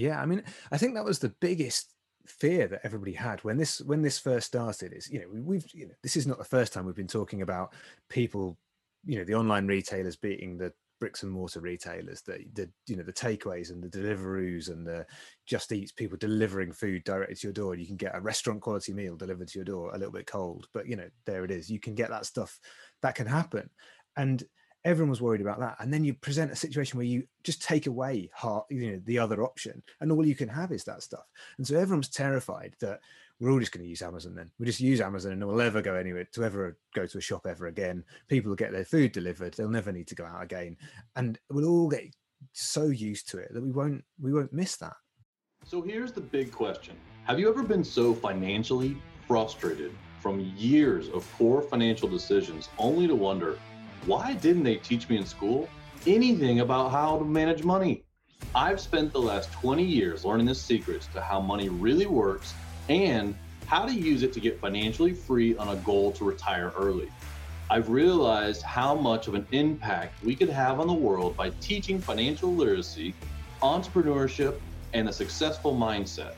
Yeah, I mean, I think that was the biggest fear that everybody had when this when this first started. Is you know we, we've you know, this is not the first time we've been talking about people, you know, the online retailers beating the bricks and mortar retailers, the the you know the takeaways and the Deliveroos and the Just Eats people delivering food directly to your door. You can get a restaurant quality meal delivered to your door a little bit cold, but you know there it is. You can get that stuff that can happen, and everyone was worried about that. And then you present a situation where you just take away heart, you know the other option and all you can have is that stuff. And so everyone's terrified that we're all just going to use amazon then. We just use amazon and we'll never go anywhere to ever go to a shop ever again. People will get their food delivered. They'll never need to go out again. And we'll all get so used to it that we won't we won't miss that. So here's the big question. Have you ever been so financially frustrated from years of poor financial decisions only to wonder why didn't they teach me in school anything about how to manage money? I've spent the last 20 years learning the secrets to how money really works and how to use it to get financially free on a goal to retire early. I've realized how much of an impact we could have on the world by teaching financial literacy, entrepreneurship, and a successful mindset.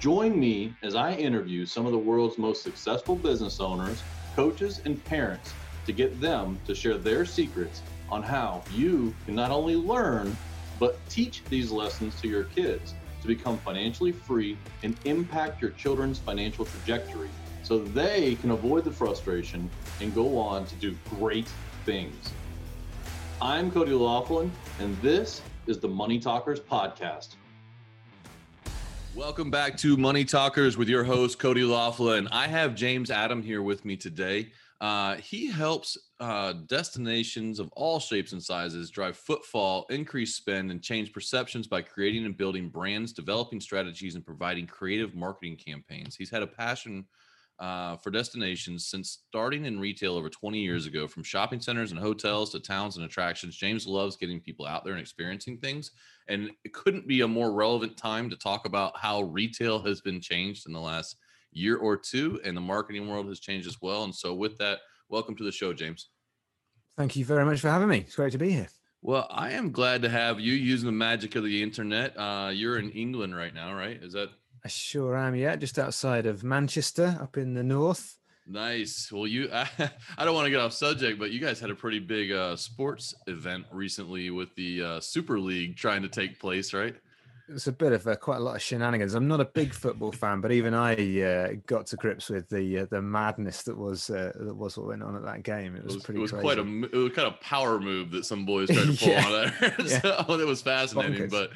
Join me as I interview some of the world's most successful business owners, coaches, and parents to get them to share their secrets on how you can not only learn, but teach these lessons to your kids to become financially free and impact your children's financial trajectory so they can avoid the frustration and go on to do great things. I'm Cody Laughlin, and this is the Money Talkers Podcast. Welcome back to Money Talkers with your host, Cody Laughlin. I have James Adam here with me today. Uh, he helps uh, destinations of all shapes and sizes drive footfall, increase spend, and change perceptions by creating and building brands, developing strategies, and providing creative marketing campaigns. He's had a passion uh, for destinations since starting in retail over 20 years ago, from shopping centers and hotels to towns and attractions. James loves getting people out there and experiencing things. And it couldn't be a more relevant time to talk about how retail has been changed in the last year or two, and the marketing world has changed as well. And so, with that, welcome to the show, James. Thank you very much for having me. It's great to be here. Well, I am glad to have you using the magic of the internet. Uh, you're in England right now, right? Is that? I sure am. Yeah, just outside of Manchester, up in the north. Nice. Well, you, I, I don't want to get off subject, but you guys had a pretty big uh, sports event recently with the uh, Super League trying to take place, right? It's a bit of a, quite a lot of shenanigans. I'm not a big football fan, but even I uh, got to grips with the uh, the madness that was uh, that was what went on at that game. It was, it was pretty. It was crazy. quite a it was kind of power move that some boys tried to pull yeah. on there. so yeah. it was fascinating. Bonkers. But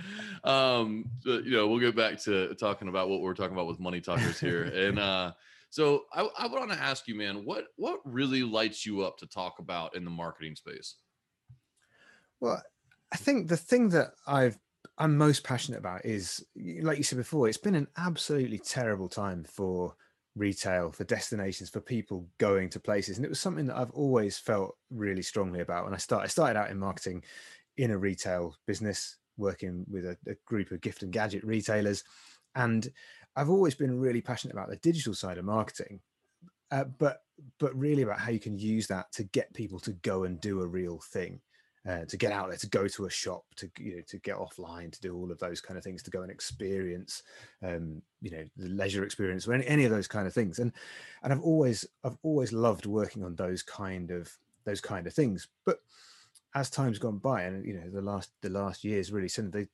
um, you know, we'll get back to talking about what we're talking about with money talkers here, and uh, so I, I want to ask you, man, what what really lights you up to talk about in the marketing space? Well, I think the thing that I've I'm most passionate about is, like you said before, it's been an absolutely terrible time for retail, for destinations, for people going to places, and it was something that I've always felt really strongly about. When I started, I started out in marketing in a retail business, working with a, a group of gift and gadget retailers, and I've always been really passionate about the digital side of marketing, uh, but but really about how you can use that to get people to go and do a real thing uh, to get out there, to go to a shop, to you know, to get offline, to do all of those kind of things, to go and experience, um, you know, the leisure experience or any, any of those kind of things. And and I've always I've always loved working on those kind of those kind of things. But as time's gone by, and you know, the last the last years really since they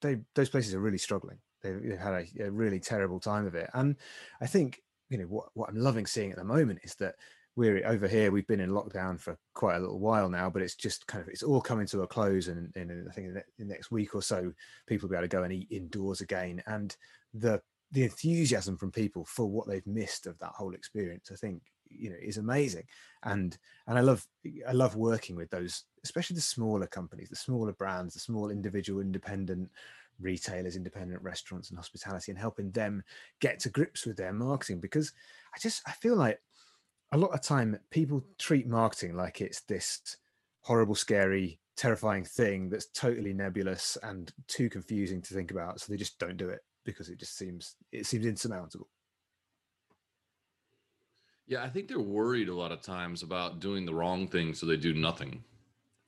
they those places are really struggling. They've, they've had a, a really terrible time of it. And I think you know what what I'm loving seeing at the moment is that we're over here we've been in lockdown for quite a little while now but it's just kind of it's all coming to a close and in, i think in the next week or so people will be able to go and eat indoors again. And the the enthusiasm from people for what they've missed of that whole experience i think you know is amazing. And and i love i love working with those especially the smaller companies the smaller brands the small individual independent retailers independent restaurants and hospitality and helping them get to grips with their marketing. Because i just i feel like a lot of time people treat marketing like it's this horrible, scary, terrifying thing that's totally nebulous and too confusing to think about. So they just don't do it because it just seems it seems insurmountable. Yeah, I think they're worried a lot of times about doing the wrong thing, so they do nothing.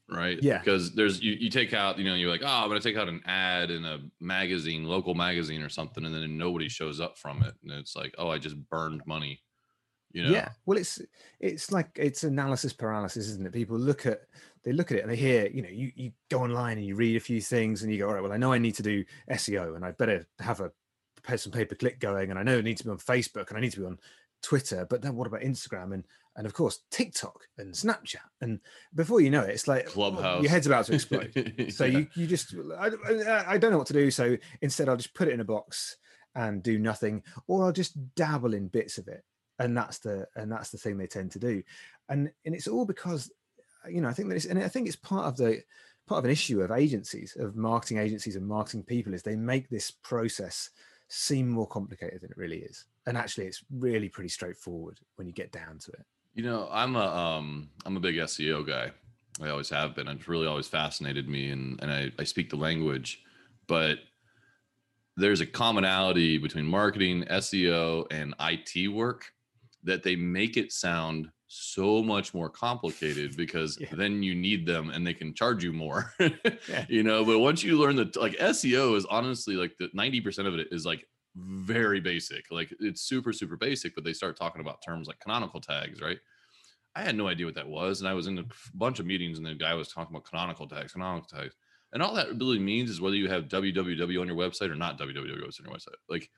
right? Yeah. Because there's you, you take out, you know, you're like, oh, I'm gonna take out an ad in a magazine, local magazine or something, and then nobody shows up from it. And it's like, oh, I just burned money. You know? Yeah. Well, it's it's like it's analysis paralysis, isn't it? People look at they look at it and they hear, you know, you you go online and you read a few things and you go, all right, well, I know I need to do SEO and I better have a some pay per click going, and I know I need to be on Facebook and I need to be on Twitter, but then what about Instagram and and of course TikTok and Snapchat? And before you know it, it's like oh, Clubhouse. your head's about to explode. so Yeah. you you just I, I don't know what to do. So instead, I'll just put it in a box and do nothing, or I'll just dabble in bits of it, and that's the and that's the thing they tend to do, and and it's all because you know I think that it's and I think it's part of the part of an issue of agencies of marketing agencies and marketing people is they make this process seem more complicated than it really is and actually it's really pretty straightforward when you get down to it You know, I'm a um I'm a big SEO guy. I always have been. It's really always fascinated me and, and I, I speak the language, but there's a commonality between marketing, SEO, and IT work that they make it sound so much more complicated because Yeah. then you need them and they can charge you more. Yeah. You know, but once you learn that like SEO is honestly like the 90% of it is like very basic. Like it's super, super basic, but they start talking about terms like canonical tags, right? I had no idea what that was. And I was in a bunch of meetings and the guy was talking about canonical tags, canonical tags. And all that really means is whether you have www on your website or not www on your website. Like,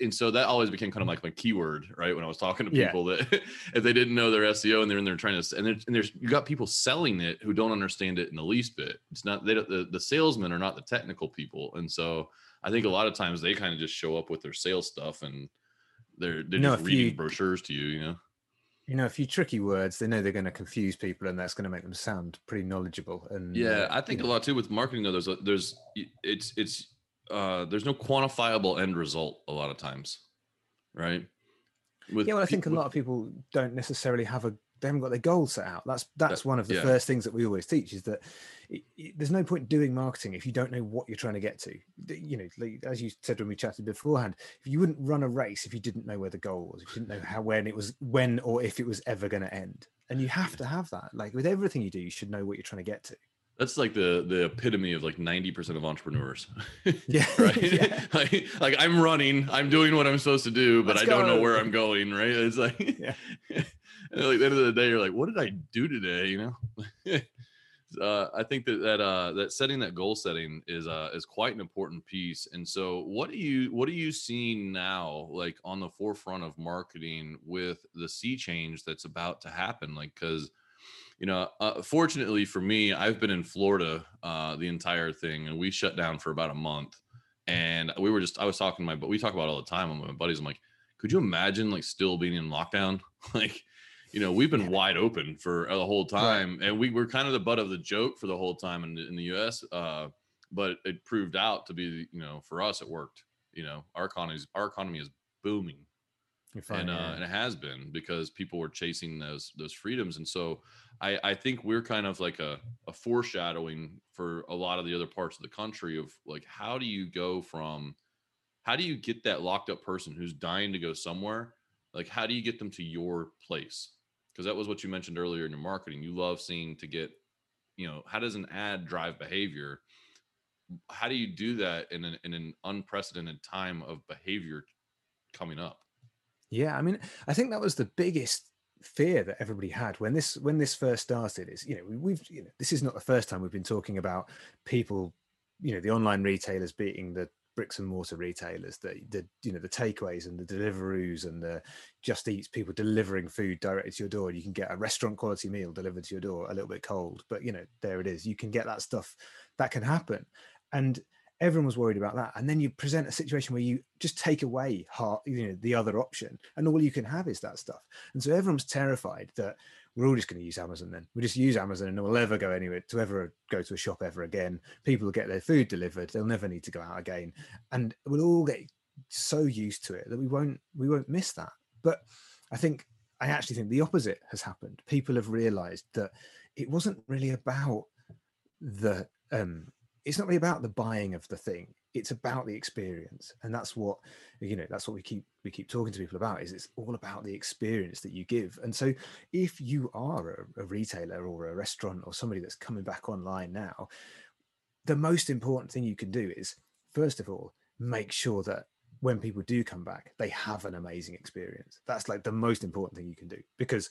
and so that always became kind of like my keyword, right? When I was talking to Yeah. people that if they didn't know their SEO and they're in there trying to, and there's, and there's you got people selling it who don't understand it in the least bit. It's not they don't, the the salesmen are not the technical people, and so I think a lot of times they kind of just show up with their sales stuff and they're they're No, just reading you- brochures to you, you know. you know a few tricky words they know they're going to confuse people and that's going to make them sound pretty knowledgeable and Yeah, uh, I think you a lot too with marketing though. There's a, there's it's it's uh there's no quantifiable end result a lot of times, right? With yeah well i think a lot of people don't necessarily have a they haven't got their goals set out. That's that's one of the yeah. first things that we always teach is that it, it- there's no point doing marketing if you don't know what you're trying to get to. You know like, as you said when we chatted beforehand if you wouldn't run a race if you didn't know where the goal was if you didn't know how when it was when or if it was ever going to end. And you have to have that. Like with everything you do you should know what you're trying to get to That's like the the epitome of like 90% of entrepreneurs. yeah right? yeah. like, like I'm running, I'm doing what I'm supposed to do, but Let's I don't know where I'm going, right? It's like Yeah. and like at the end of the day, you're like, what did I do today? You know? uh, I think that that uh that setting that goal setting is uh is quite an important piece. And so what do you what are you seeing now like on the forefront of marketing with the sea change that's about to happen? Like because you know, uh, fortunately for me, I've been in Florida uh, the entire thing, and we shut down for about a month. And we were just, I was talking to my, but we talk about it all the time with my buddies. I'm like, could you imagine like still being in lockdown? like, you know, we've been wide open for the whole time, and we were kind of the butt of the joke for the whole time in, the- in the U.S. Uh, but it proved out to be, you know, for us, it worked. You know, our economy, our economy is booming and uh, and it has been because people were chasing those those freedoms, and so I I think we're kind of like a a foreshadowing for a lot of the other parts of the country of like how do you go from how do you get that locked up person who's dying to go somewhere? Like how do you get them to your place? Because that was what you mentioned earlier in your marketing. You love seeing to get you know how does an ad drive behavior? How do you do that in an, in an unprecedented time of behavior coming up Yeah, I mean, I think that was the biggest fear that everybody had when this when this first started. Is you know we, we've you know this is not the first time we've been talking about people, you know, the online retailers beating the bricks and mortar retailers, the the you know the takeaways and the Deliveroos and the Just Eats people delivering food directly to your door. You can get a restaurant quality meal delivered to your door, a little bit cold, but you know there it is. You can get that stuff. That can happen, and everyone was worried about that. And then you present a situation where you just take away heart you know the other option and all you can have is that stuff. And so everyone's terrified that we're all just going to use amazon then. We just use amazon and we'll never go anywhere to ever go to a shop ever again. People will get their food delivered. They'll never need to go out again. And we'll all get so used to it that we won't we won't miss that. But i think i actually think the opposite has happened. People have realized that it wasn't really about the um it's not really about the buying of the thing it's about the experience and that's what you know that's what we keep we keep talking to people about is it's all about the experience that you give. And so if you are a, a retailer or a restaurant or somebody that's coming back online now the most important thing you can do is first of all make sure that when people do come back they have an amazing experience. That's like the most important thing you can do because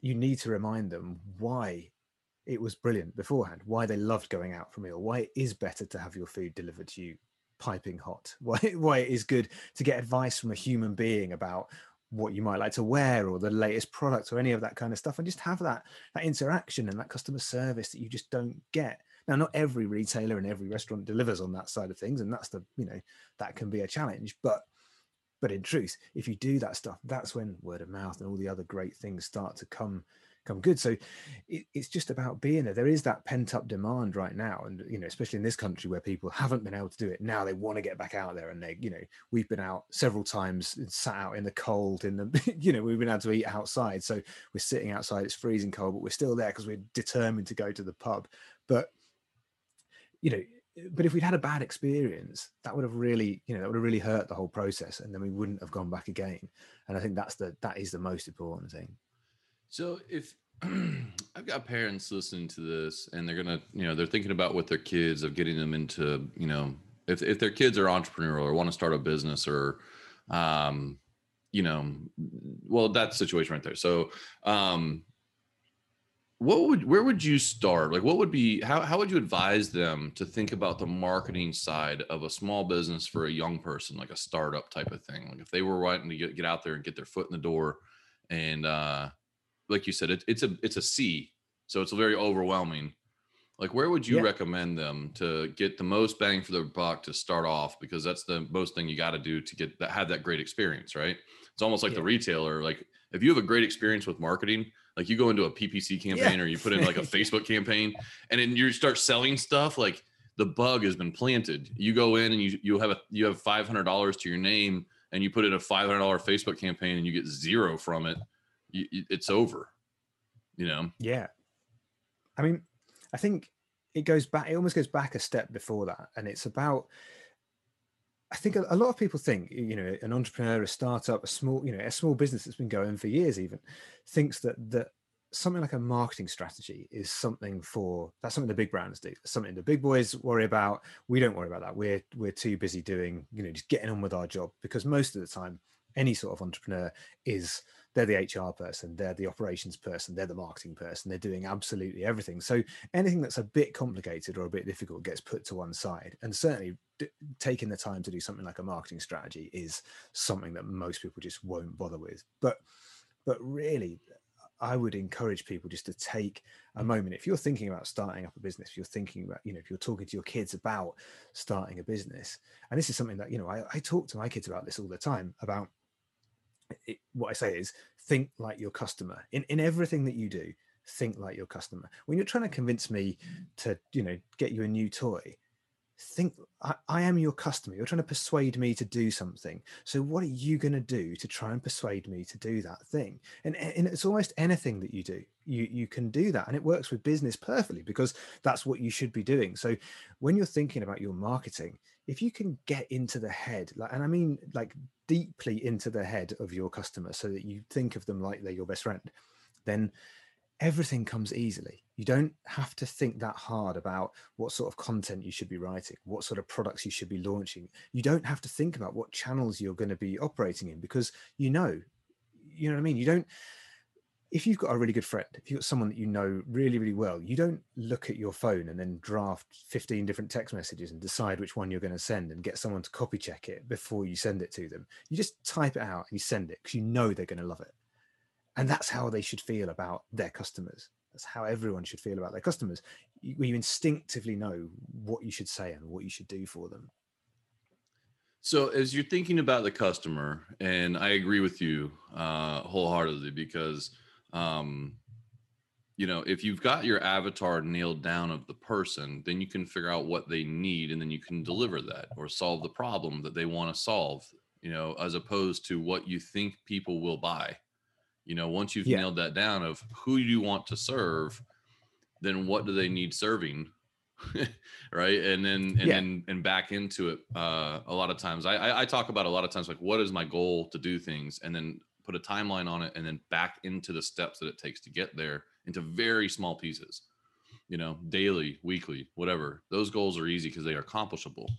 you need to remind them why it was brilliant beforehand, why they loved going out for a meal, why it is better to have your food delivered to you piping hot, why, why it is good to get advice from a human being about what you might like to wear or the latest product or any of that kind of stuff and just have that that interaction and that customer service that you just don't get. Now not every retailer and every restaurant delivers on that side of things and that's the you know that can be a challenge but but in truth if you do that stuff that's when word of mouth and all the other great things start to come come good. So it, it's just about being there. There is that pent up demand right now, and you know, especially in this country where people haven't been able to do it now, they want to get back out there, and they, you know, we've been out several times, sat out in the cold, in the, you know, we've been able to eat outside. So we're sitting outside, it's freezing cold, but we're still there because we're determined to go to the pub. But you know, but if we'd had a bad experience, that would have really, you know, that would have really hurt the whole process, and then we wouldn't have gone back again. And I think that's the that is the most important thing. So if I've got parents listening to this and they're gonna, you know, they're thinking about what their kids of getting them into, you know, if if their kids are entrepreneurial or want to start a business or um, you know, well, that situation right there. So um what would where would you start like what would be how, how would you advise them to think about the marketing side of a small business for a young person like a startup type of thing like if they were wanting to get, get out there and get their foot in the door and uh like you said, it, it's a it's a C, so it's very overwhelming. Like, where would you yeah. recommend them to get the most bang for their buck to start off? Because that's the most thing you got to do to get that have that great experience, right? It's almost like yeah. the retailer. Like, if you have a great experience with marketing, like you go into a PPC campaign yeah. or you put in like a Facebook campaign, and then you start selling stuff, like the bug has been planted. You go in and you you have a you have five hundred dollars to your name, and you put in a five hundred dollar Facebook campaign, and you get zero from it it's over you know? Yeah. I mean i think it goes back it almost goes back a step before that and it's about i think a, lot of people think you know an entrepreneur a startup a small you know a small business that's been going for years even thinks that that something like a marketing strategy is something for that's something the big brands do. Something the big boys worry about. We don't worry about that. We're we're too busy doing you know just getting on with our job because most of the time any sort of entrepreneur is they're the HR person, they're the operations person, they're the marketing person, they're doing absolutely everything. So anything that's a bit complicated or a bit difficult gets put to one side. And certainly d- taking the time to do something like a marketing strategy is something that most people just won't bother with. But but really I would encourage people just to take a moment. If you're thinking about starting up a business, if you're thinking about, you know, if you're talking to your kids about starting a business, and this is something that, you know, I, I talk to my kids about this all the time about it, what I say is think like your customer. In, in everything that you do. Think like your customer. When you're trying to convince me to, you know, get you a new toy, think I, I, am your customer. You're trying to persuade me to do something. So what are you going to do to try and persuade me to do that thing? And, and it's almost anything that you do you you can do that. And it works with business perfectly because that's what you should be doing. So when you're thinking about your marketing if you can get into the head like and i mean like deeply into the head of your customer so that you think of them like they're your best friend then everything comes easily. You don't have to think that hard about what sort of content you should be writing what sort of products you should be launching. You don't have to think about what channels you're going to be operating in because you know you know what i mean? You don't if you've got a really good friend, if you've got someone that you know really, really well, you don't look at your phone and then draft 15 different text messages and decide which one you're going to send and get someone to copy check it before you send it to them. You just type it out and you send it because you know they're going to love it. And that's how they should feel about their customers. That's how everyone should feel about their customers. You, you instinctively know what you should say and what you should do for them. So, as you're thinking about the customer, and I agree with you uh, wholeheartedly because um, you know, if you've got your avatar nailed down of the person, then you can figure out what they need and then you can deliver that or solve the problem that they want to solve, you know, as opposed to what you think people will buy. You know, once you've yeah. nailed that down of who you want to serve, then what do they need serving? right and then and Yeah. then and back into it uh a lot of times I, I i talk about a lot of times like what is my goal to do things and then put a timeline on it and then back into the steps that it takes to get there into very small pieces you know daily weekly whatever. Those goals are easy because they are accomplishable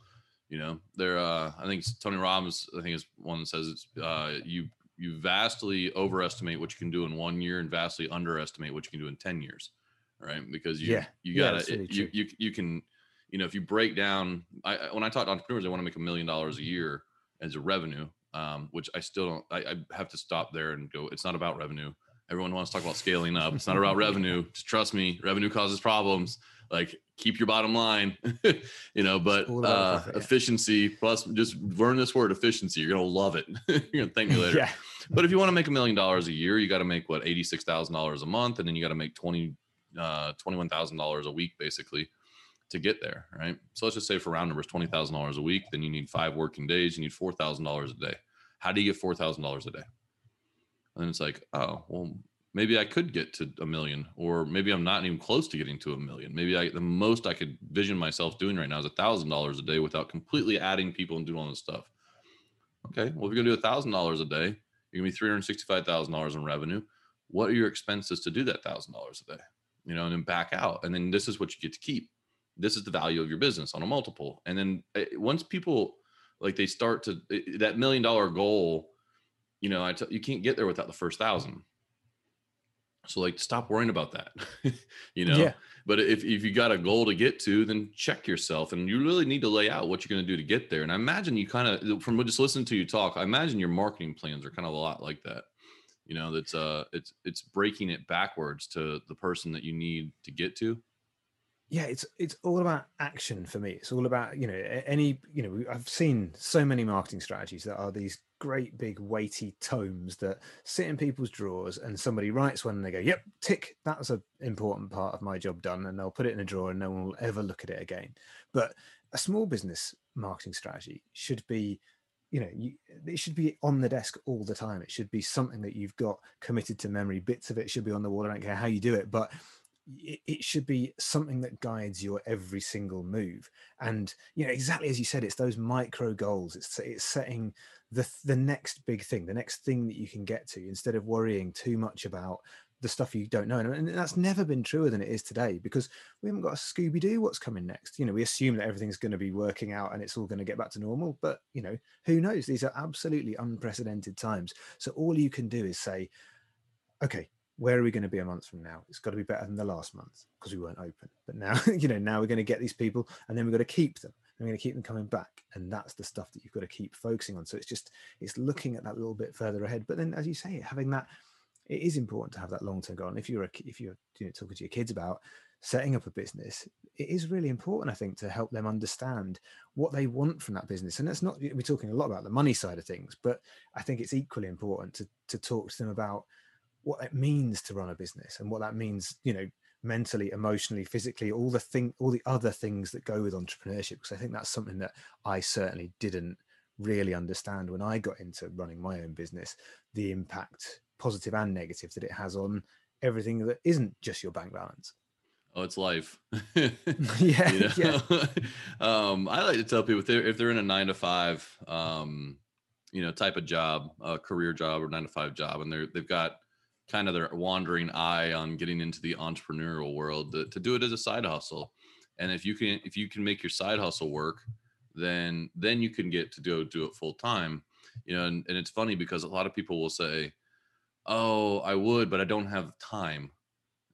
you know? They're uh i think tony robbins i think is one that says it's uh you you vastly overestimate what you can do in one year and vastly underestimate what you can do in 10 years right? Because you Yeah. you gotta really it- you, you you can you know if you break down i I- when i talk to entrepreneurs they want to make a million dollars a year as a revenue um which i still don't I, I have to stop there and go it's not about revenue. Everyone wants to talk about scaling up. It's not about revenue. Just trust me revenue causes problems. Like keep your bottom line you know but all about the uh efficiency plus just learn this word efficiency. You're gonna love it. You're gonna thank me later. Yeah. but if you want to make a million dollars a year, you got to make what eighty six thousand dollars a month, and then you got to make twenty uh, twenty one thousand dollars a week basically to get there, right? So let's just say for round numbers, twenty thousand dollars a week. Then you need five working days. You need four thousand dollars a day. How do you get four thousand dollars a day? And it's like, oh, well, maybe I could get to a million, or maybe I'm not even close to getting to a million. Maybe I the most I could vision myself doing right now is a thousand dollars a day without completely adding people and doing all this stuff. Okay, well, if you're gonna do a thousand dollars a day, you're gonna be three hundred sixty-five thousand dollars in revenue. What are your expenses to do that thousand dollars a day? You know, and then back out, and then this is what you get to keep. This is the value of your business on a multiple, and then eh, once people like they start to eh, that million dollar goal, you know, I t- you can't get there without the first thousand. So like, stop worrying about that. you know, Yeah. but if, if you got a goal to get to, then check yourself and you really need to lay out what you're going to do to get there. And I imagine you kind of, from just listening to you talk, I imagine your marketing plans are kind of a lot like that. You know, that's uh, it's, it's breaking it backwards to the person that you need to get to. Yeah it's it's all about action for me. It's all about you know any you know i've seen so many marketing strategies that are these great big weighty tomes that sit in people's drawers and somebody writes one and they go yep tick that's an important part of my job done and they'll put it in a drawer and no one will ever look at it again. But a small business marketing strategy should be you know you, it should be on the desk all the time. It should be something that you've got committed to memory. Bits of it should be on the wall. I don't care how you do it but it, it should be something that guides your every single move. And you know exactly as you said it's those micro goals. It's it's setting the the next big thing the next thing that you can get to instead of worrying too much about the stuff you don't know. And, that's never been truer than it is today because we haven't got a scooby doo what's coming next. You know we assume that everything's going to be working out and it's all going to get back to normal but you know who knows? These are absolutely unprecedented times. So all you can do is say okay where are we going to be a month from now? It's got to be better than the last month because we weren't open. But now, you know, now we're going to get these people and then we've got to keep them. And we're going to keep them coming back. And that's the stuff that you've got to keep focusing on. So it's just, it's looking at that little bit further ahead. But then, as you say, having that, it is important to have that long term goal. And if you're, a, if you're you know, talking to your kids about setting up a business, it is really important, I think, to help them understand what they want from that business. And that's not, we're talking a lot about the money side of things, but I think it's equally important to, to talk to them about what it means to run a business and what that means you know mentally emotionally physically all the thing all the other things that go with entrepreneurship because i think that's something that i certainly didn't really understand when i got into running my own business the impact positive and negative that it has on everything that isn't just your bank balance. Oh, it's life. yeah yeah. Um, I like to tell people if they're if they're in a nine to five, um, you know, type of job, a career job or nine to five job, and they're they've got kind of their wandering eye on getting into the entrepreneurial world to, to do it as a side hustle. And if you can if you can make your side hustle work, then then you can get to do do it full time. You know, and, and it's funny because a lot of people will say, Oh, I would, but I don't have time.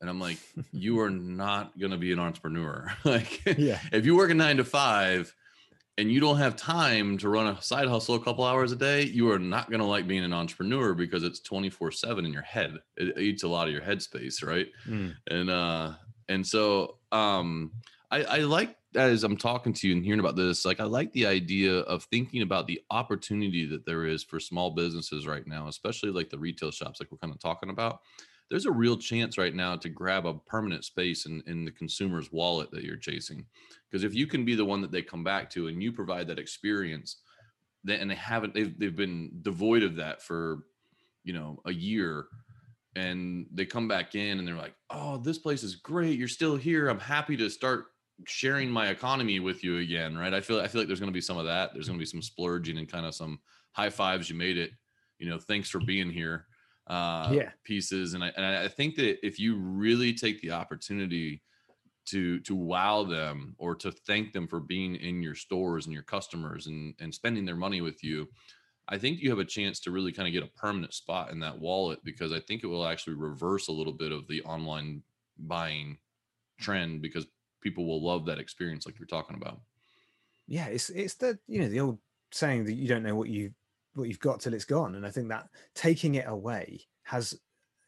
And I'm like, you are not going to be an entrepreneur. like, yeah if you work a nine to five and you don't have time to run a side hustle a couple hours a day, you are not going to like being an entrepreneur because it's 24 seven in your head. It eats a lot of your headspace. Right. Mm. And, uh, and so, um, I, I like as I'm talking to you and hearing about this, like I like the idea of thinking about the opportunity that there is for small businesses right now, especially like the retail shops, like we're kind of talking about. There's a real chance right now to grab a permanent space in, in the consumer's wallet that you're chasing. Because if you can be the one that they come back to and you provide that experience, then and they haven't they've they've been devoid of that for you know a year and they come back in and they're like, oh, this place is great. You're still here. I'm happy to start sharing my economy with you again, right? I feel I feel like there's going to be some of that. There's going to be some splurging and kind of some high fives. You made it. You know, thanks for being here. Uh, Yeah. pieces, and I and I think that if you really take the opportunity to to wow them or to thank them for being in your stores and your customers and and spending their money with you, I think you have a chance to really kind of get a permanent spot in that wallet because I think it will actually reverse a little bit of the online buying trend because people will love that experience like you're talking about. yeah it's it's the you know the old saying that you don't know what you what you've got till it's gone. And i think that taking it away has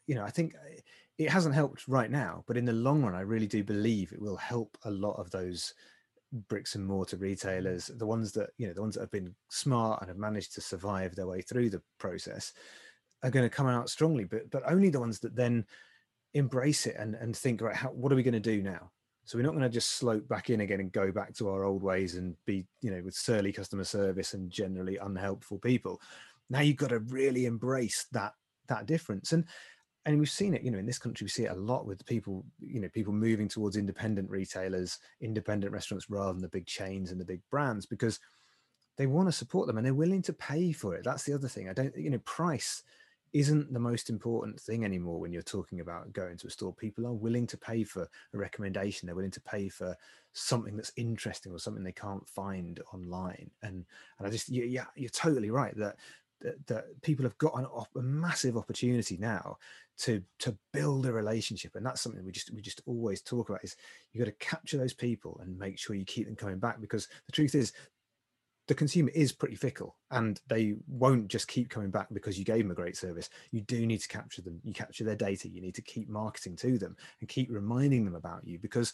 you know i think uh, it hasn't helped right now but in the long run i really do believe it will help a lot of those bricks and mortar retailers the ones that you know the ones that have been smart and have managed to survive their way through the process are going to come out strongly but but only the ones that then embrace it and and think right how what are we going to do now so we're not going to just slope back in again and go back to our old ways and be, you know, with surly customer service and generally unhelpful people. Now you've got to really embrace that that difference. And and we've seen it, you know, in this country, we see it a lot with people, you know, people moving towards independent retailers, independent restaurants rather than the big chains and the big brands because they want to support them and they're willing to pay for it. That's the other thing. I don't, you know, price isn't the most important thing anymore when you're talking about going to a store. People are willing to pay for a recommendation. They're willing to pay for something that's interesting or something they can't find online. And and I just yeah, yeah you're totally right that that, that people have got an, a massive opportunity now to to build a relationship and that's something we just we just always talk about is you've got to capture those people and make sure you keep them coming back because the truth is the consumer is pretty fickle and they won't just keep coming back because you gave them a great service. You do need to capture them. You capture their data. You need to keep marketing to them and keep reminding them about you because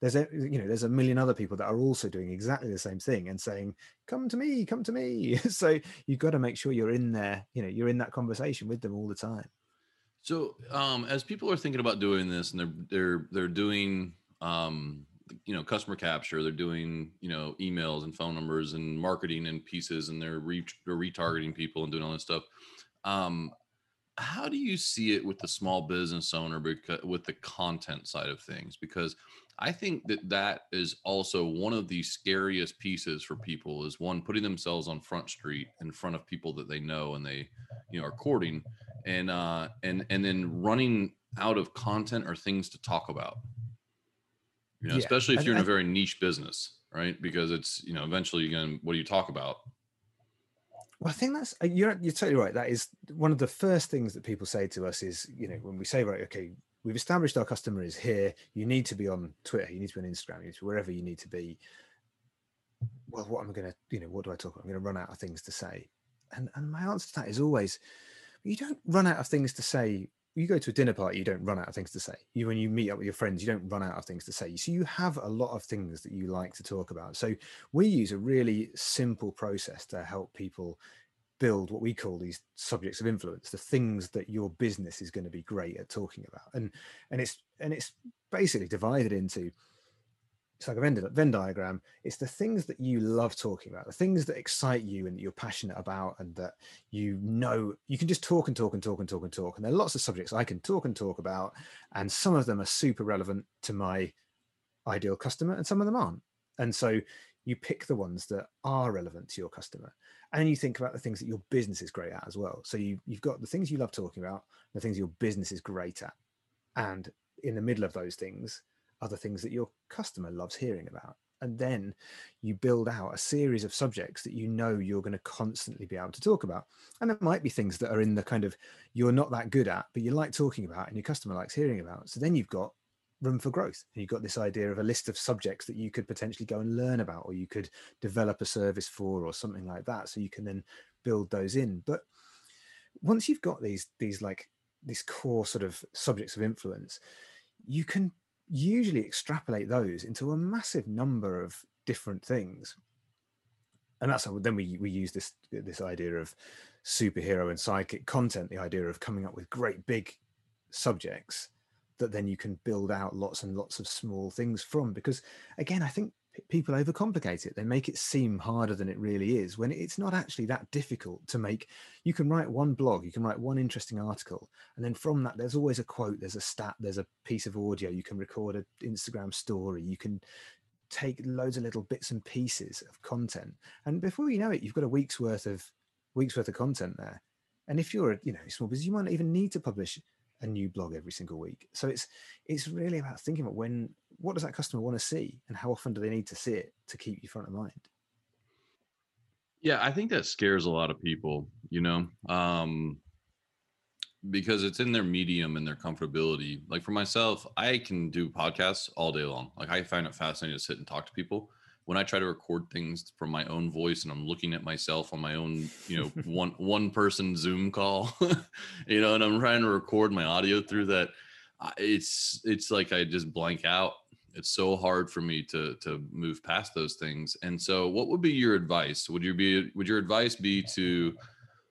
there's a you know there's a million other people that are also doing exactly the same thing and saying come to me come to me. So you've got to make sure you're in there you know you're in that conversation with them all the time. So, um, as people are thinking about doing this, and they're they're they're doing, um, you know, customer capture, they're doing, you know, emails and phone numbers and marketing and pieces, and they're, re- they're retargeting people and doing all this stuff. Um, how do you see it with the small business owner, because with the content side of things? Because I think that that is also one of the scariest pieces for people is one putting themselves on front street in front of people that they know and they, you know, are courting and uh and and then running out of content or things to talk about you know Yeah, especially if you're in a very niche business right because it's you know eventually you're gonna what do you talk about Well, I think that's uh, you're you're totally right. That is one of the first things that people say to us is, you know, when we say, right, okay, we've established our customer is here. You need to be on Twitter. You need to be on Instagram. You need to be wherever you need to be. Well, what am I going to, you know, what do I talk about? I'm going to run out of things to say, and and my answer to that is always, you don't run out of things to say. You go to a dinner party, you don't run out of things to say. You when you meet up with your friends, you don't run out of things to say. So you have a lot of things that you like to talk about. So we use a really simple process to help people build what we call these subjects of influence the things that your business is going to be great at talking about and and it's and it's basically divided into it's like a Venn, Venn diagram. It's the things that you love talking about the things that excite you and that you're passionate about and that you know you can just talk and talk and talk and talk and talk. And there are lots of subjects i can talk and talk about and some of them are super relevant to my ideal customer and some of them aren't. And so you pick the ones that are relevant to your customer. And you think about the things that your business is great at as well. So you, you've got the things you love talking about the things your business is great at. And in the middle of those things the things that your customer loves hearing about. And then you build out a series of subjects that you know you're going to constantly be able to talk about. And there might be things that are in the kind of you're not that good at but you like talking about and your customer likes hearing about. So then you've got room for growth. And you've got this idea of a list of subjects that you could potentially go and learn about or you could develop a service for or something like that. So you can then build those in. But once you've got these these like these core sort of subjects of influence you can usually extrapolate those into a massive number of different things. And that's how then we we use this this idea of superhero and sidekick content the idea of coming up with great big subjects that then you can build out lots and lots of small things from. Because again i think people overcomplicate it. They make it seem harder than it really is when it's not actually that difficult to make. You can write one blog you can write one interesting article and then from that there's always a quote there's a stat there's a piece of audio. You can record an instagram story. You can take loads of little bits and pieces of content, and before you know it, you've got a week's worth of weeks worth of content there. And if you're a you know small business, you might not even need to publish a new blog every single week. So it's it's really about thinking about when what does that customer want to see and how often do they need to see it to keep you front of mind. Yeah, I think that scares a lot of people, you know, um, because it's in their medium and their comfortability. Like for myself, I can do podcasts all day long. Like I find it fascinating to sit and talk to people. When I try to record things from my own voice and I'm looking at myself on my own, you know, one one person Zoom call, you know, and I'm trying to record my audio through that, it's it's like I just blank out it's so hard for me to to move past those things. And so what would be your advice? Would you be would your advice be to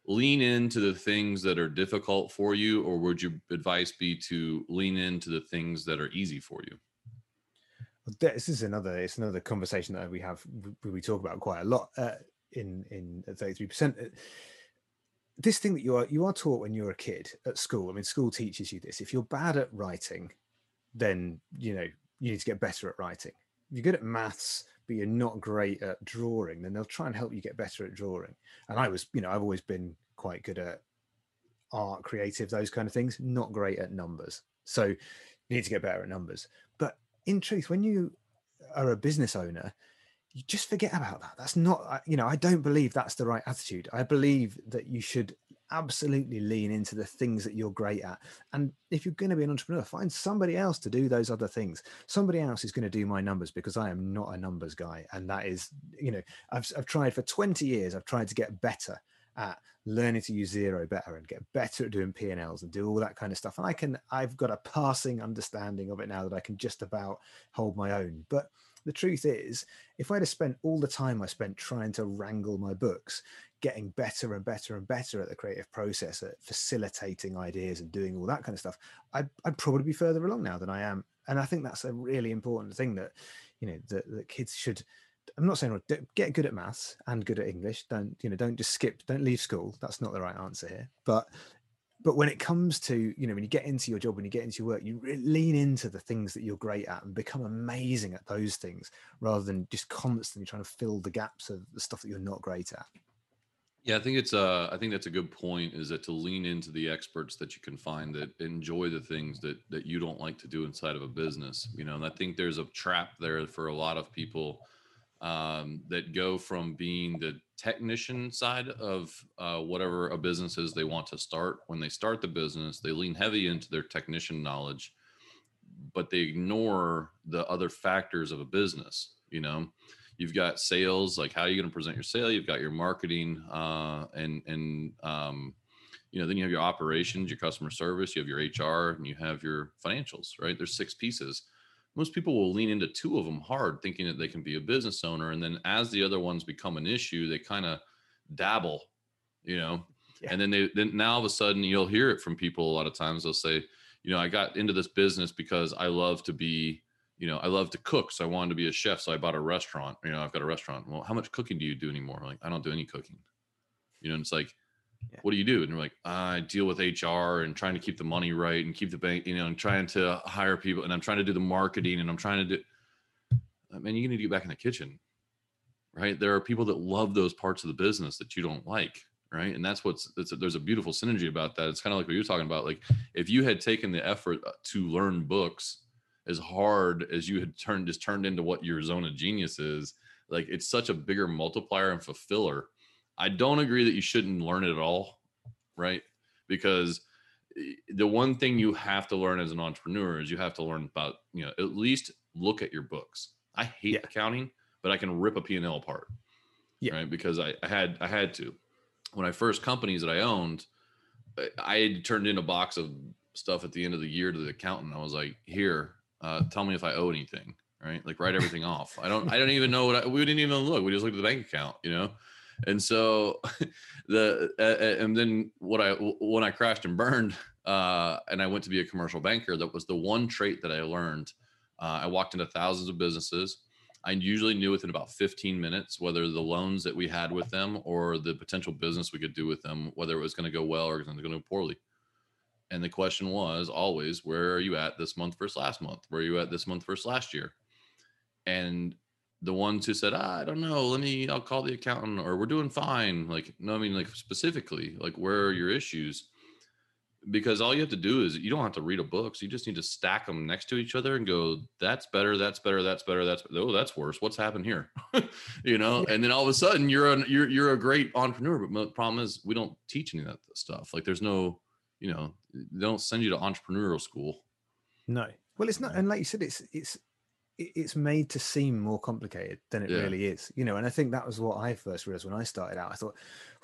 lean into the things that are difficult for you or would your advice be to lean into the things that are easy for you? This is another it's another conversation that we have we talk about quite a lot uh, in in 33% uh, this thing that you are you are taught when you're a kid at school i mean school teaches you this. If you're bad at writing then you know you need to get better at writing. If you're good at maths, but you're not great at drawing, then they'll try and help you get better at drawing. And I was, you know, I've always been quite good at art, creative, those kind of things, not great at numbers. So you need to get better at numbers. But in truth, when you are a business owner, you just forget about that. That's not, you know, I don't believe that's the right attitude. I believe that you should absolutely lean into the things that you're great at. And if you're going to be an entrepreneur, find somebody else to do those other things. Somebody else is going to do my numbers because I am not a numbers guy. And that is, you know, I've, I've tried for 20 years, I've tried to get better at learning to use Xero better and get better at doing P&Ls and do all that kind of stuff. And I can, I've got a passing understanding of it now that I can just about hold my own. But the truth is, if I'd have spent all the time I spent trying to wrangle my books, getting better and better and better at the creative process, at facilitating ideas and doing all that kind of stuff, I'd, I'd probably be further along now than I am. And I think that's a really important thing that, you know, that, that kids should. I'm not saying get good at maths and good at English. Don't you know? Don't just skip. Don't leave school. That's not the right answer here. But but when it comes to you know when you get into your job when you get into your work you lean into the things that you're great at and become amazing at those things rather than just constantly trying to fill the gaps of the stuff that you're not great at. Yeah, I think it's uh I think that's a good point is that to lean into the experts that you can find that enjoy the things that that you don't like to do inside of a business, you know, and I think there's a trap there for a lot of people um, that go from being the technician side of uh, whatever a business is they want to start. When they start the business, they lean heavy into their technician knowledge, but they ignore the other factors of a business, you know? You've got sales like how are you going to present your sale? You've got your marketing uh, and and um, you know then you have your operations your customer service you have your hr and you have your financials right? There's six pieces most people will lean into two of them hard thinking that they can be a business owner and then as the other ones become an issue they kind of dabble you know yeah. and then they then now all of a sudden you'll hear it from people a lot of times they'll say you know i got into this business because i love to be you know, I love to cook, so I wanted to be a chef, so I bought a restaurant. You know, I've got a restaurant. Well, how much cooking do you do anymore? I'm like, I don't do any cooking. You know, and it's like, yeah. what do you do? And you're like, I deal with HR and trying to keep the money right and keep the bank, you know, and trying to hire people, and I'm trying to do the marketing, and I'm trying to do. I mean, you need to get back in the kitchen, right? There are people that love those parts of the business that you don't like, right? And that's what's a, there's a beautiful synergy about that. It's kind of like what you're talking about. Like, if you had taken the effort uh, to learn books as hard as you had turned just turned into what your zone of genius is like it's such a bigger multiplier and fulfiller i don't agree that you shouldn't learn it at all right because eh, the one thing you have to learn as an entrepreneur is you have to learn about you know at least look at your books i hate yeah. accounting but i can rip a p&l apart yeah. right because I, I had i had to when i first companies that i owned eh, i had turned in a box of stuff at the end of the year to the accountant i was like here uh, tell me if I owe anything, right? Like write everything off. I don't, I don't even know what I, we didn't even look. We just looked at the bank account, you know? And so the, uh, and then what I, when I crashed and burned, uh, and I went to be a commercial banker, that was the one trait that I learned. Uh, I walked into thousands of businesses. I usually knew within about 15 minutes whether the loans that we had with them or the potential business we could do with them, whether it was going to go well or going to go poorly. And the question was always, where are you at this month versus last month? Where are you at this month versus last year? And the ones who said, ah, I don't know, let me, I'll call the accountant or we're doing fine. Like, no, I mean, like specifically, like where are your issues? Because all you have to do is you don't have to read a book. So you just need to stack them next to each other and go, that's better, that's better, that's better, that's oh, that's worse. What's happened here? you know, and then all of a sudden you're an you're you're a great entrepreneur. But the problem is we don't teach any of that stuff. Like there's no, you know, they don't send you to entrepreneurial school. No. Well, it's not, and like you said, it's it's it's made to seem more complicated than it Yeah. really is, you know. And I think that was what I first realized when I started out. I thought,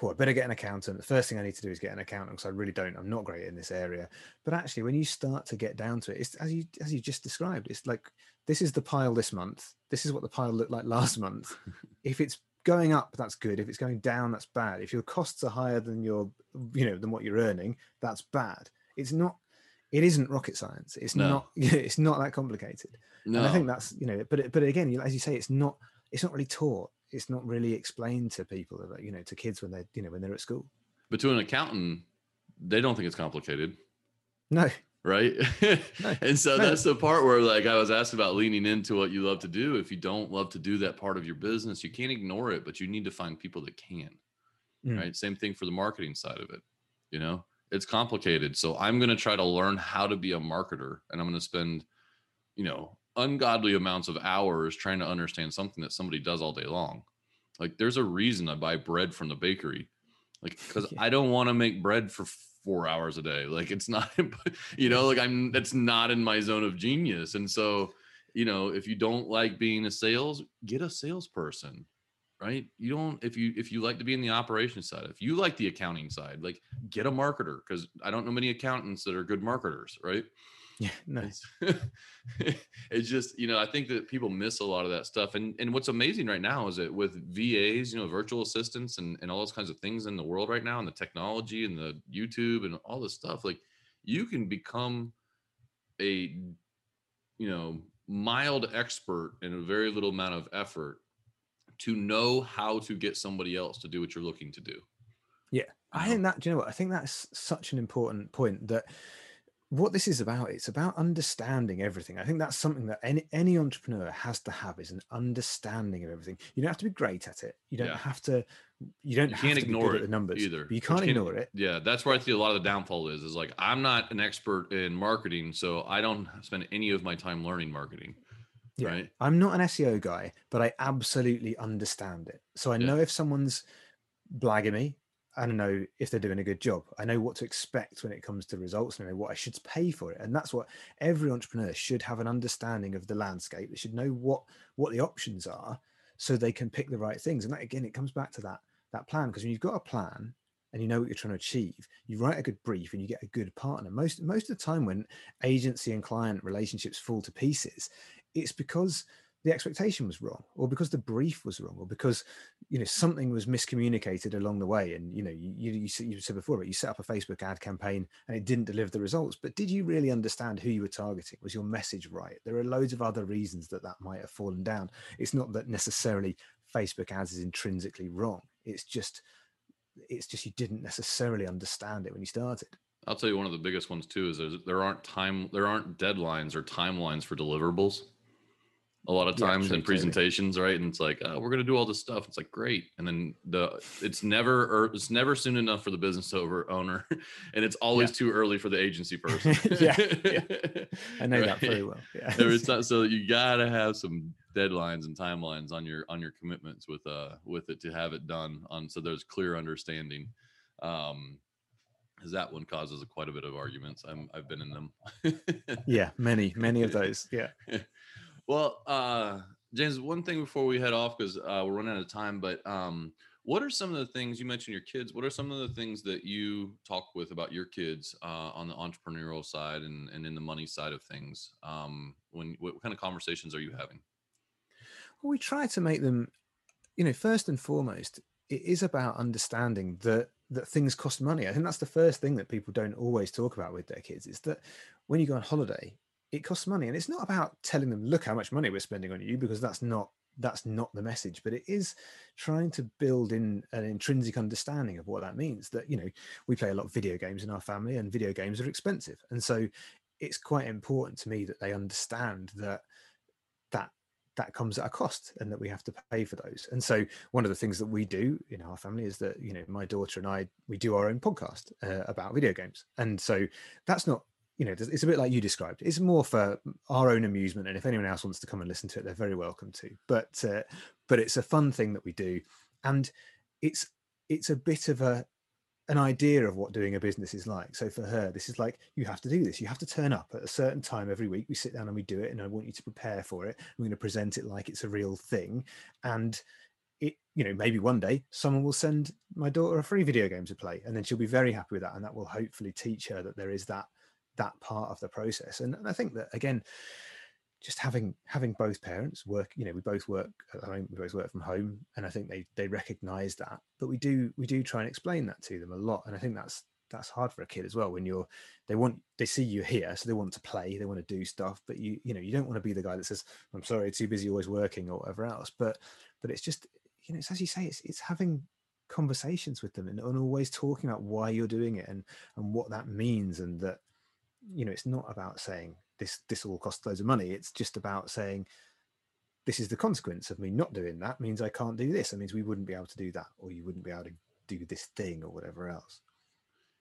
oh, I better get an accountant. The first thing I need to do is get an accountant because I really don't. I'm not great in this area. But actually, when you start to get down to it, it's as you as you just described. It's like this is the pile this month. This is what the pile looked like last month. if it's going up, that's good. If it's going down, that's bad. If your costs are higher than your, you know, than what you're earning, that's bad. It's not. It isn't rocket science. It's No. not. It's not that complicated. No, And I think that's you know, but but again, as you say, it's not it's not really taught. It's not really explained to people, you know, to kids when they're you know when they're at school. but to an accountant, they don't think it's complicated. No, right? No, and so no. that's the part where, like, I was asked about leaning into what you love to do. If you don't love to do that part of your business, you can't ignore it, but you need to find people that can, Mm. right? Same thing for the marketing side of it. You know, it's complicated. So I'm going to try to learn how to be a marketer and I'm going to spend, you know, ungodly amounts of hours trying to understand something that somebody does all day long. Like, there's a reason I buy bread from the bakery like because Yeah. i don't want to make bread for four hours a day like it's not you know like i'm that's not in my zone of genius and so you know if you don't like being a sales get a salesperson right you don't if you if you like to be in the operations side if you like the accounting side like get a marketer because i don't know many accountants that are good marketers right yeah, nice. it's, it's just you know i think that people miss a lot of that stuff and and what's amazing right now is that with vas you know virtual assistants and, and all those kinds of things in the world right now and the technology and the youtube and all this stuff like you can become a you know mild expert in a very little amount of effort to know how to get somebody else to do what you're looking to do Yeah. I think that. Do you know what? I think that's such an important point that what this is about. It's about understanding everything. I think that's something that any any entrepreneur has to have is an understanding of everything. You don't have to be great at it. You don't Yeah. have to. You don't You have can't to be ignore it at the numbers either, but You can't you can't- ignore it. Yeah, that's where I see a lot of the downfall is. Is like I'm not an expert in marketing, so I don't spend any of my time learning marketing. Yeah. Right? I'm not an SEO guy, but I absolutely understand it. So I Yeah. know if someone's blagging me, I don't know if they're doing a good job. I know what to expect when it comes to results and I know what I should pay for it. And that's what every entrepreneur should have an understanding of the landscape. They should know what what the options are so they can pick the right things. And that again, it comes back to that that plan. Because when you've got a plan and you know what you're trying to achieve, you write a good brief and you get a good partner. Most most of the time when agency and client relationships fall to pieces, it's because the expectation was wrong or because the brief was wrong or because you know something was miscommunicated along the way and you know you, you, you said- before but you set up a facebook ad campaign and it didn't deliver the results but did you really understand who you were targeting? Was your message right? There are loads of other reasons that that might have fallen down. It's not that necessarily facebook ads is intrinsically wrong. It's just it's just you didn't necessarily understand it when you started. I'll tell you one of the biggest ones too is there aren't time there aren't deadlines or timelines for deliverables. A lot of Yeah, times sure, in totally. presentations, right? And it's like, oh, we're gonna do all this stuff. It's like great, and then the it's never or it's never soon enough for the business over owner, and it's always too early for the agency person. Yeah, yeah. i know that very well yeah time, so you gotta have some deadlines and timelines on your on your commitments with uh with it to have it done on so there's clear understanding. Um, because that one causes quite a bit of arguments. I'm I've been in them. yeah many many of those yeah well, uh, James, one thing before we head off because uh, we're running out of time, but um, what are some of the things you mentioned your kids? What are some of the things that you talk with about your kids uh, on the entrepreneurial side and, and in the money side of things? Um, when what kind of conversations are you having? Well, we try to make them, you know, first and foremost, it is about understanding that that things cost money. I think that's the first thing that people don't always talk about with their kids is that when you go on holiday, it costs money, and it's not about telling them, look how much money we're spending on you, because that's not that's not the message. But it is trying to build in an intrinsic understanding of what that means. That you know, we play a lot of video games in our family, and video games are expensive, and so it's quite important to me that they understand that that that comes at a cost and that we have to pay for those and so one of the things that we do in our family is that you know my daughter and i we do our own podcast uh, about video games and so that's not you know it's a bit like you described. It's more for our own amusement and if anyone else wants to come and listen to it they're very welcome to. But uh, but it's a fun thing that we do and it's it's a bit of a an idea of what doing a business is like. So for her this is like you have to do this. You have to turn up at a certain time every week. We sit down and we do it and i want you to prepare for it. I'm going to present it like it's a real thing. And it you know maybe one day someone will send my daughter a free video game to play and then she'll be very happy with that and that will hopefully teach her that there is that that part of the process. And, and I think that again, just having having both parents work, you know, we both work at home, we both work from home, and I think they they recognise that. But we do we do try and explain that to them a lot, and I think that's that's hard for a kid as well when you're they want they see you here so they want to play they want to do stuff but you you know you don't want to be the guy that says i'm sorry too busy always working or whatever else but but it's just you know it's as you say it's it's having conversations with them and, and always talking about why you're doing it and and what that means and that you know it's not about saying this this all costs loads of money. It's just about saying this is the consequence of me not doing that means i can't do this. It means we wouldn't be able to do that or you wouldn't be able to do this thing or whatever else.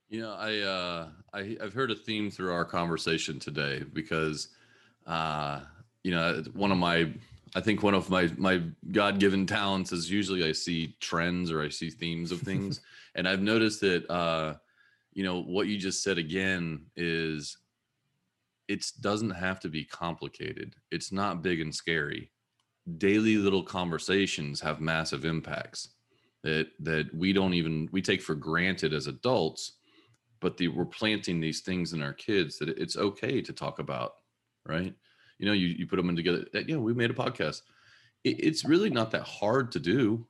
You know i uh I, i've heard a theme through our conversation today because uh you know one of my i think one of my my god-given talents is usually i see trends or i see themes of things. And i've noticed that uh you know what you just said again is it doesn't have to be complicated. It's not big and scary. Daily little conversations have massive impacts that that we don't even we take for granted as adults but the, we're planting these things in our kids that it's okay to talk about right? You know you, you put them in together you know we made a podcast. It, it's really not that hard to do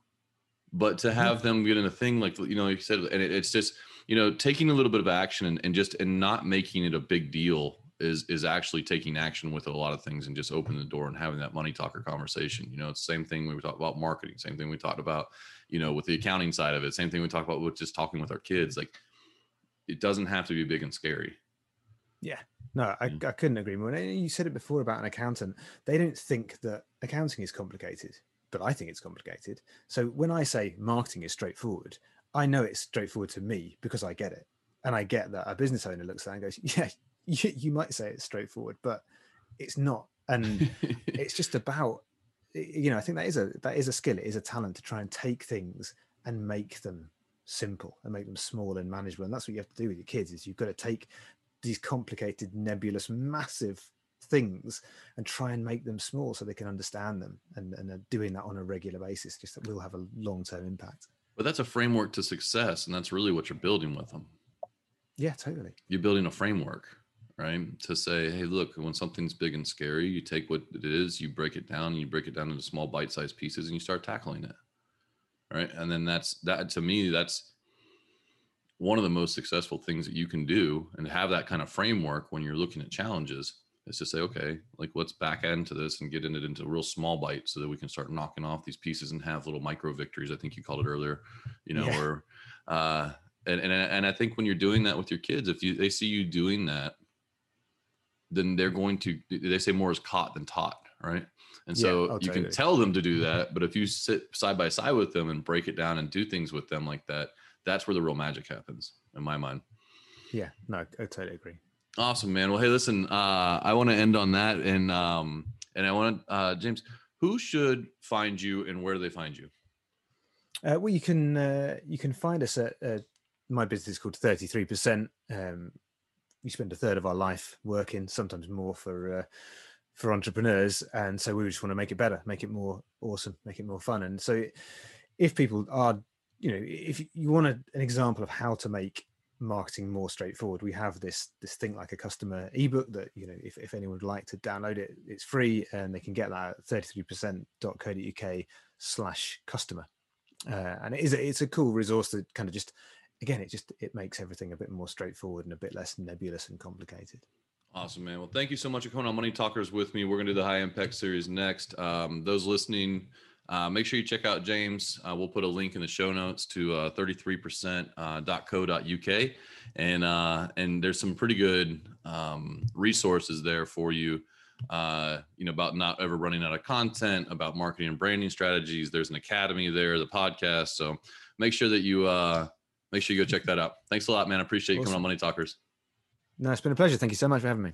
but to have them get in a thing like you know you said and it, it's just you know taking a little bit of action and, and just and not making it a big deal is is actually taking action with a lot of things and just opening the door and having that money talker conversation. You know it's the same thing we talk about marketing same thing we talked about you know with the accounting side of it same thing we talk about with just talking with our kids. Like it doesn't have to be big and scary. Yeah. No I, mm. I couldn't agree more. You said it before about an accountant. They don't think that accounting is complicated but i think it's complicated. So when i say marketing is straightforward I know it's straightforward to me because I get it. And I get that a business owner looks at it and goes, yeah, you, you might say it's straightforward, but it's not. And it's just about, you know, I think that is a, that is a skill. It is a talent to try and take things and make them simple and make them small and manageable. And that's what you have to do with your kids is you've got to take these complicated, nebulous, massive things and try and make them small so they can understand them and, and doing that on a regular basis just that will have a long-term impact but that's a framework to success, and that's really what you're building with them. Yeah, totally. You're building a framework, right? To say, hey, look, when something's big and scary, you take what it is, you break it down, and you break it down into small bite-sized pieces, and you start tackling it, right? And then that's that. To me, that's one of the most successful things that you can do, and have that kind of framework when you're looking at challenges is to say, okay, like let's back end to this and get it into real small bites so that we can start knocking off these pieces and have little micro victories. I think you called it earlier, you know, yeah. or, uh, and, and, and I think when you're doing that with your kids, if you, they see you doing that, then they're going to, they say more is caught than taught. Right. And so yeah, you can tell them to do that, but if you sit side by side with them and break it down and do things with them like that, that's where the real magic happens in my mind. Yeah, no, I totally agree. Awesome, man. Well, hey, listen, uh, I want to end on that, and um, and I want to, uh, James, who should find you, and where do they find you? Uh, well, you can uh, you can find us at uh, my business is called Thirty Three Percent. Um, we spend a third of our life working, sometimes more for uh, for entrepreneurs, and so we just want to make it better, make it more awesome, make it more fun. And so, if people are, you know, if you want a, an example of how to make marketing more straightforward. We have this this thing like a customer ebook that you know if, if anyone would like to download it it's free and they can get that at 33%.co.uk slash customer. Uh, and it is a, it's a cool resource that kind of just again it just it makes everything a bit more straightforward and a bit less nebulous and complicated. Awesome man. Well thank you so much for coming on money talkers with me. We're going to do the high impact series next. Um, those listening uh, make sure you check out James. Uh, we'll put a link in the show notes to uh, 33%.co.uk. Uh, and, uh, and there's some pretty good um, resources there for you uh, you know, about not ever running out of content, about marketing and branding strategies. There's an academy there, the podcast. So make sure that you uh, make sure you go check that out. Thanks a lot, man. I appreciate you coming on Money Talkers. No, it's been a pleasure. Thank you so much for having me.